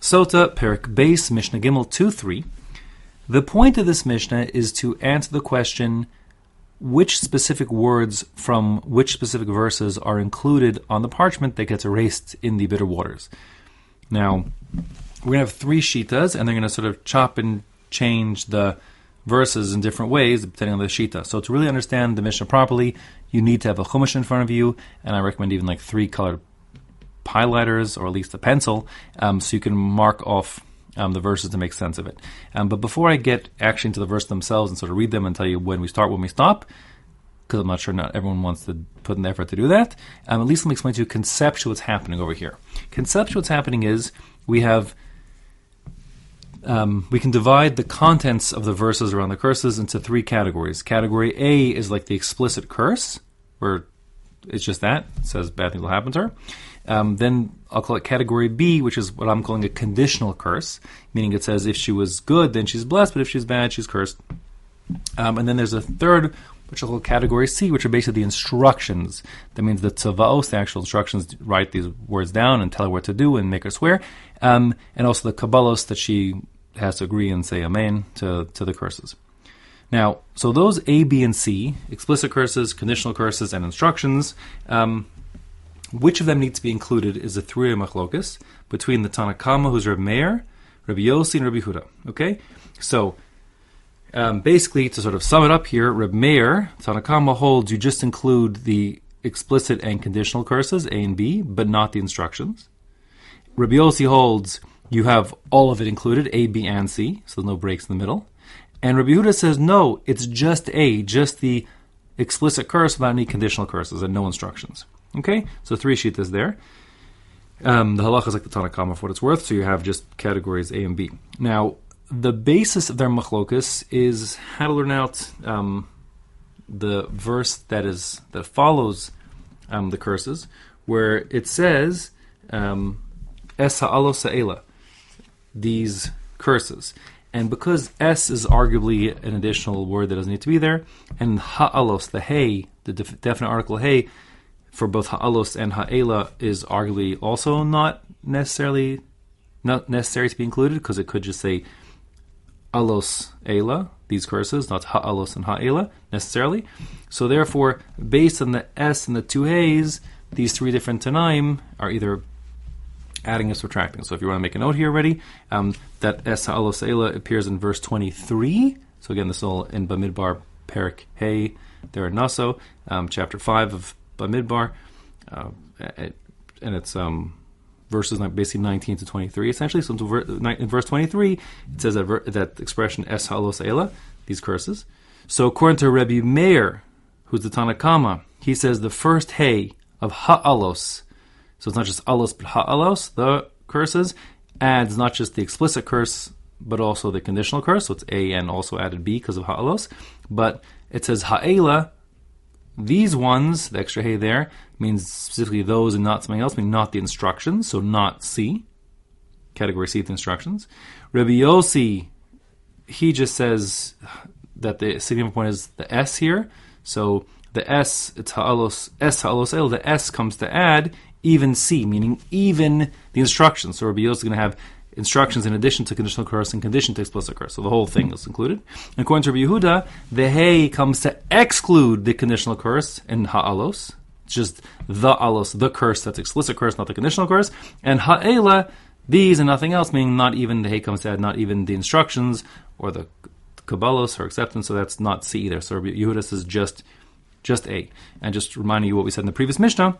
Sotah, Perik Beis, Mishnah Gimel 2 3. The point of this Mishnah is to answer the question which specific words from which specific verses are included on the parchment that gets erased in the bitter waters. Now, we're going to have three shitas, and they're going to sort of chop and change the verses in different ways depending on the shita. So to really understand the Mishnah properly, you need to have a chumash in front of you, and I recommend even like three colored highlighters or at least a pencil, um, so you can mark off um, the verses to make sense of it. Um, but before I get actually into the verses themselves and sort of read them and tell you when we start, when we stop, because I'm not sure not everyone wants to put in the effort to do that, um, at least let me explain to you conceptually what's happening over here. Conceptually what's happening is we have um, we can divide the contents of the verses around the curses into three categories. Category A is like the explicit curse, where it's just that it says bad things will happen to her. Um, then I'll call it category B, which is what I'm calling a conditional curse, meaning it says if she was good, then she's blessed, but if she's bad, she's cursed. Um, and then there's a third, which I'll call category C, which are basically the instructions. That means the tzavaos, the actual instructions, write these words down and tell her what to do and make her swear. Um, and also the kabbalos that she has to agree and say amen to, to the curses. Now, so those A, B, and C, explicit curses, conditional curses, and instructions, um, which of them needs to be included is a three machlokas between the Tanakama, who's Reb Meir, Rabbi Yossi, and Rabbi Huda. Okay? So, um, basically, to sort of sum it up here, Reb Meir, Tanakama holds you just include the explicit and conditional curses, A and B, but not the instructions. Rabbi Yossi holds you have all of it included, A, B, and C, so no breaks in the middle. And Rabbi Huda says, no, it's just A, just the explicit curse without any conditional curses and no instructions. Okay, so three is there. Um, the halacha is like the Tanakama for what it's worth, so you have just categories A and B. Now, the basis of their machlokus is how to learn out um, the verse that is that follows um, the curses, where it says um, "Es sa'ela," these curses. And because S is arguably an additional word that doesn't need to be there, and ha'alos, the hey, the def- definite article hey, for both ha'alos and ha'ela is arguably also not necessarily not necessary to be included because it could just say alos ela, these curses, not ha'alos and ha'ela necessarily. So therefore, based on the S and the two H's, these three different Tanaim are either adding or subtracting. So if you want to make a note here already, um, that Es Ha'alos Ela appears in verse 23. So again, this is all in Bamidbar Perik Hey, there in Naso, um, chapter 5 of Bamidbar. Uh, and it's um, verses basically 19 to 23 essentially. So in verse 23, it says that, ver- that expression Es Ha'alos Ela, these curses. So according to Rebbe Meir, who's the Tanakama, he says the first Hey of Ha'alos so it's not just alos, but ha'alos, the curses, adds not just the explicit curse, but also the conditional curse. So it's A and also added B because of ha'alos. But it says ha'ela, these ones, the extra hey there, means specifically those and not something else, meaning not the instructions, so not C. Category C, the instructions. Rabbi Yossi, he just says that the significant point is the S here. So the S, it's ha'alos, S ha'alos el, the S comes to add even C, meaning even the instructions. So Rabbi Yosef is going to have instructions in addition to conditional curse and condition to explicit curse. So the whole thing is included. And according to Rabbi Yehuda, the hey comes to exclude the conditional curse in ha'alos. Just the alos, the curse that's explicit curse, not the conditional curse. And ha'ela, these and nothing else, meaning not even the hey comes to add, not even the instructions or the kabbalos or acceptance. So that's not C either. So Rabbi Yehuda says just just A. And just reminding you what we said in the previous Mishnah,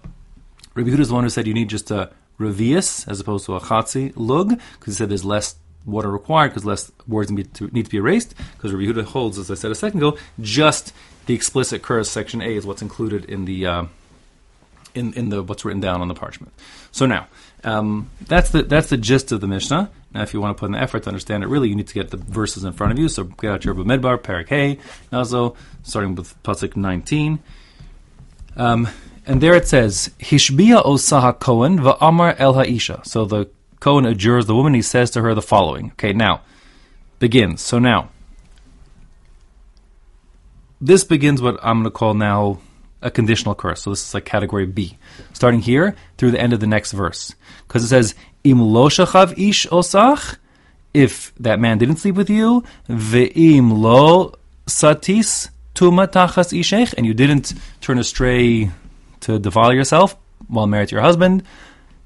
Rabbi Huda is the one who said you need just a revius as opposed to a chatzi lug, because he said there's less water required because less words need to, need to be erased. Because Rabbi Huda holds, as I said a second ago, just the explicit curse section A is what's included in the uh, in in the what's written down on the parchment. So now um, that's the that's the gist of the Mishnah. Now, if you want to put in the effort to understand it, really, you need to get the verses in front of you. So get out your Bamidbar, Parak Hey, Naso, starting with pasuk 19. Um, and there it says, Hishbia osaha Cohen va'amar el ha'isha. So the Cohen adjures the woman, he says to her the following. Okay, now, begins. So now, this begins what I'm going to call now a conditional curse. So this is like category B, starting here through the end of the next verse. Because it says, Im lo ish osach, if that man didn't sleep with you, ve'im lo satis tuma tachas ishech, and you didn't turn astray to defile yourself while married to your husband,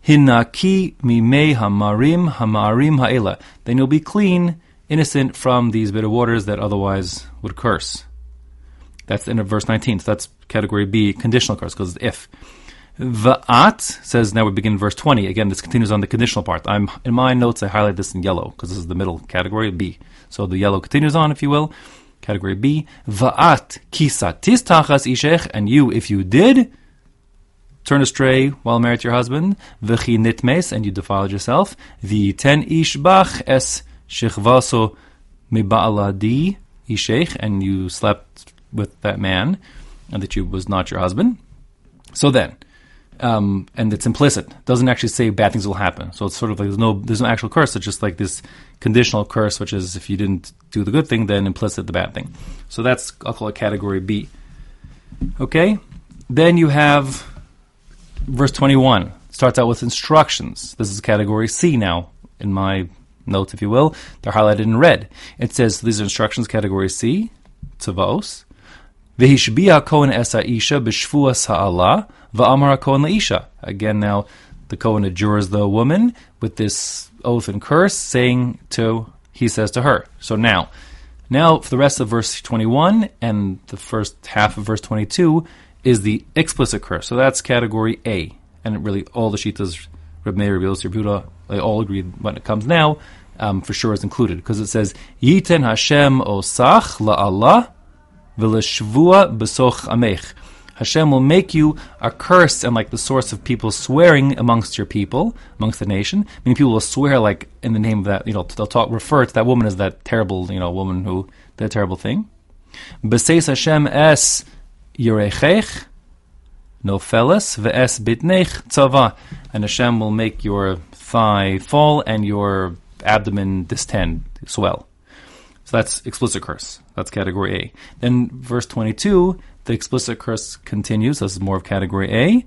hinaki mimei hamarim hamarim ha'ela. Then you'll be clean, innocent from these bitter waters that otherwise would curse. That's the end of verse 19. So that's category B, conditional curse, because it's if. Va'at says now we begin verse 20. Again, this continues on the conditional part. I'm in my notes I highlight this in yellow because this is the middle category B. So the yellow continues on, if you will. Category B. Va'at kisatis tachas ishech, and you, if you did turn astray while married to your husband, v'chi nitmes, and you defiled yourself, v'ten ish bach es shechvaso miba'aladi ishech, and you slept with that man, and that you was not your husband. So then, um, and it's implicit. It doesn't actually say bad things will happen. So it's sort of like there's no there's no actual curse. It's just like this conditional curse, which is if you didn't do the good thing, then implicit the bad thing. So that's I'll call it category B. Okay, then you have verse 21 starts out with instructions. This is category C now in my notes, if you will. They're highlighted in red. It says these are instructions category C, Tzavos. Vehishbiya Kohen Esa Isha B'Shvuas Ha'Allah Va'amar Kohen La'isha. Again, now the Kohen adjures the woman with this oath and curse, saying to, he says to her. So now, now for the rest of verse 21 and the first half of verse 22 is the explicit curse. So that's category A. And really all the Shitas, Reb Meir, Reb Yossi, Reb they all agree when it comes now, um, for sure is included. Because it says, Yiten Hashem osach la'Allah v'leshvua besoch amech. Hashem will make you a curse and like the source of people swearing amongst your people, amongst the nation. Mean, people will swear like in the name of that, you know, they'll talk, refer to that woman as that terrible, you know, woman who did a terrible thing. Beseis Hashem es yirechech, no felis, ve'es bitnech tzava. And Hashem will make your thigh fall and your abdomen distend, swell. So that's explicit curse. That's category A. Then verse 22, the explicit curse continues. This is more of category A.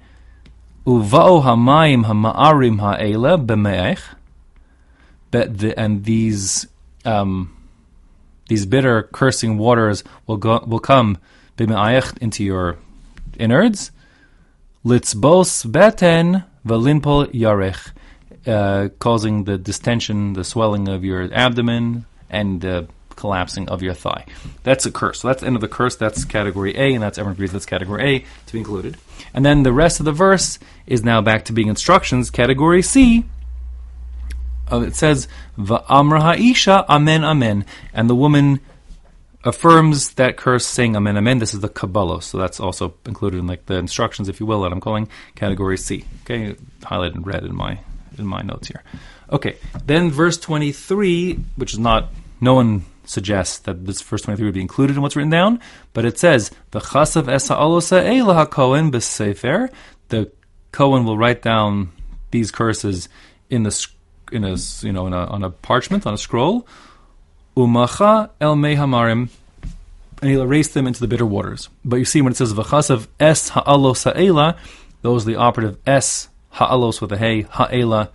Uva'o hamayim hama'arim ha'ela b'me'ech. And these um, these bitter cursing waters will go, will come b'me'ayech into your innards. Litzbos beten v'linpol yarech. Uh, causing the distension, the swelling of your abdomen, and the collapsing of your thigh. That's a curse. So that's the end of the curse. That's category A, and that's everyone agrees that's category A to be included. And then the rest of the verse is now back to being instructions. Category C. Uh, it says Va'amra ha'isha amen amen, and the woman affirms that curse, saying amen amen. This is the Kabbalah, so that's also included in like the instructions, if you will, that I'm calling category C. Okay, highlighted in red in my in my notes here. Okay, then verse 23, which is not no one suggests that this verse 23 would be included in what's written down, but it says, the chasav esa eilah kohen b'sefer, the Cohen will write down these curses in the in a you know a, on a parchment on a scroll, umacha el mehamarim, and he'll erase them into the bitter waters. But you see when it says v'chasav es ha'alos ha'ela, those are the operative s ha'alos with a hey ha'ela.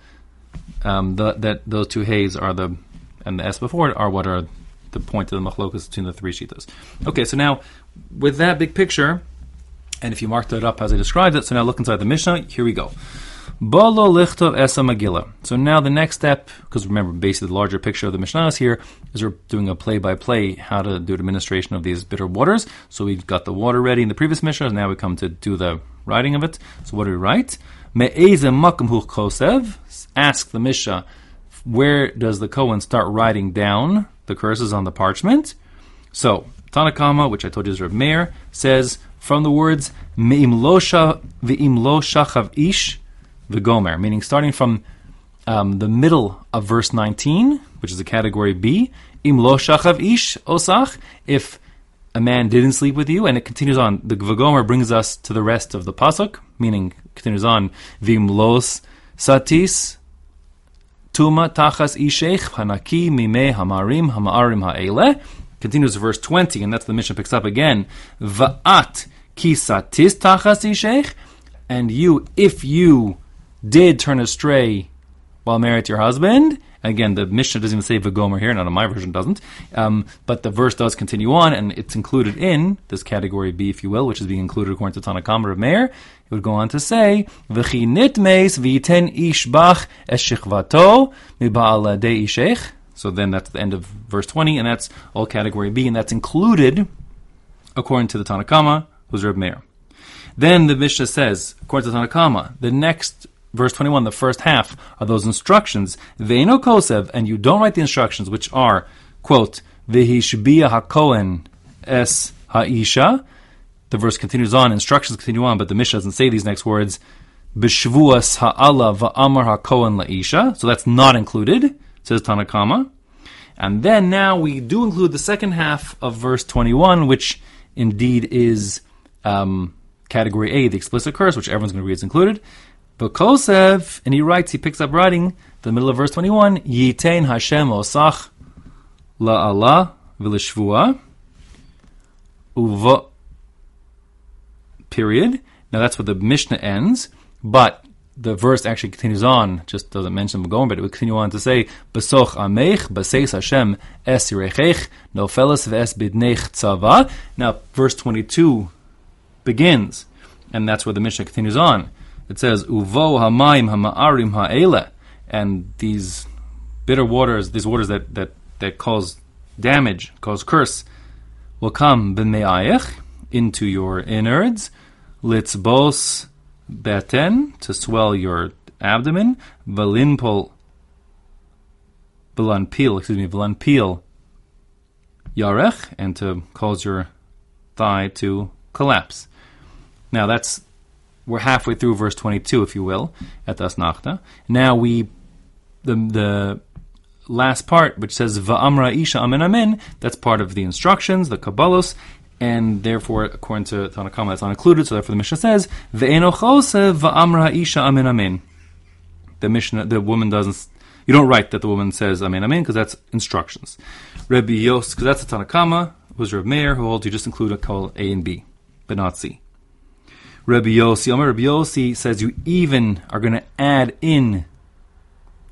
Um, the, that those two hays are the and the s before it are what are the point of the machlokas between the three shitas. Okay, so now with that big picture, and if you marked it up as I described it, so now look inside the Mishnah. Here we go. Balo lichtov esa magilla. So now the next step, because remember, basically the larger picture of the Mishnahs here is we're doing a play-by-play how to do administration of these bitter waters. So we've got the water ready in the previous Mishnah. and Now we come to do the writing of it. So what do we write? Me'eze makam kosev. Ask the Mishnah, where does the Kohen start writing down the curses on the parchment. So, Tanakama, which I told you is Reb Meir, says from the words Me'im lo ish v'gomer, meaning starting from um, the middle of verse 19, which is a category B, im lo shachav ish osach, if a man didn't sleep with you, and it continues on. The v'gomer brings us to the rest of the pasuk, meaning continues on v'im los satis Tuma tachas ishech hanaki mime hamarim hamarim ha'ele. Continues verse 20, and that's the Mishnah picks up again. Va'at kisatis tachas ishech. And you, if you did turn astray while married to your husband. Again, the Mishnah doesn't even say Vagomer here, not on my version doesn't. Um, but the verse does continue on, and it's included in this category B, if you will, which is being included according to Tanakh of Meir. It would go on to say, V'chi ish bach eshichvato miba'al de ishech. So then that's the end of verse 20, and that's all category B, and that's included, according to the Tanakama, who's Reb Meir. Then the Mishnah says, according to Tanakama, the next verse 21, the first half, are those instructions. Ve'eno kosev, and you don't write the instructions, which are, quote, Vehishbiya hakohen es ha'isha. The verse continues on, instructions continue on, but the Mishnah doesn't say these next words. B'shvuas ha'ala va'amar hakohen la'isha. So that's not included, says Tanakama. And then now we do include the second half of verse 21, which indeed is um, category A, the explicit curse, which everyone's going to read is included. But and he writes, he picks up writing, the middle of verse 21, Yitain Hashem osach la Allah v'lishvua uva period. Now that's where the Mishnah ends, but the verse actually continues on, just doesn't mention going, but it would continue on to say, Besoch amech, beseis Hashem, es yirechech, nofeles v'es bidnech tzava. Now, verse 22 begins, and that's where the Mishnah continues on. It says, Uvo hamayim hama'arim ha'ele, and these bitter waters, these waters that, that, that cause damage, cause curse, will come b'me'ayech, into your innards, litzbos beten, to swell your abdomen, valinpol, peel, excuse me, peel, yarech, and to cause your thigh to collapse. Now that's we're halfway through verse 22, if you will, at Das Nachta. Now we the the last part, which says Va'amra Isha Amen Amen, that's part of the instructions, the Kabbalos, and therefore, according to Tanakama, that's not included. So therefore, the Mishnah says Ve'enochose Va'amra Isha Amen Amen. The Mishnah, the woman doesn't. You don't write that the woman says Amen Amen because that's instructions. Rabbi Yos, because that's a Tanakama, was Rabbi Meir who holds you just include a call A and B, but not C. Rabbi Yossi, Omer Rabbi Yossi says you even are going to add in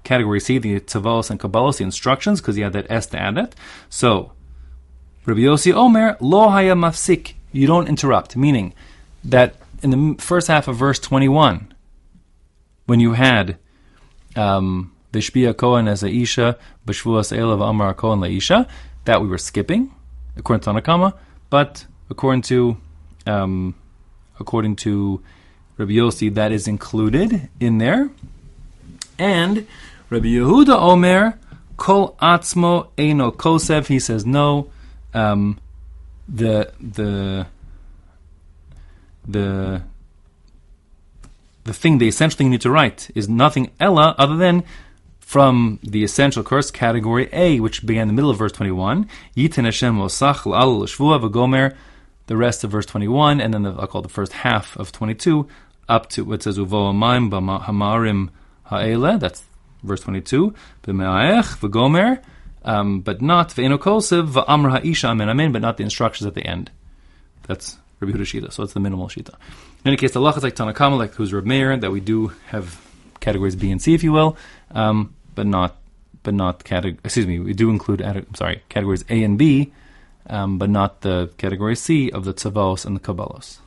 category C, the Tzavos and Kabbalos, the instructions, because you had that S to add it. So, Rabbi Yossi Omer, Lo Haya Mafsik, you don't interrupt, meaning that in the first half of verse 21, when you had um, Vishbia Kohen as a Isha, Bashvuas Elav Amar Kohen Isha, that we were skipping, according to Tanakama, but according to um, according to Rabbi Yossi, that is included in there. And Rabbi Yehuda Omer, Kol Atzmo Eino Kosev, he says no. Um, the the the the thing, the essential thing you need to write is nothing ella other than from the essential curse category A, which began in the middle of verse 21. Yitin Hashem osach la'al l'shvua v'gomer the rest of verse 21, and then the, I'll call the first half of 22, up to what says Uvo Amaim Hamarim Ha'ele, that's verse 22, B'me'aech V'gomer, um, but not Ve'eno Kosev V'amr Ha'isha Amen Amen, but not the instructions at the end. That's Rabbi Huda Shita, so it's the minimal Shita. In any case, the is like Tanakama, like who's Reb Meir, that we do have categories B and C, if you will, um, but not but not category. Excuse me, we do include. I'm sorry, categories A and B, um, but not the category C of the Tzavos and the Kabbalos.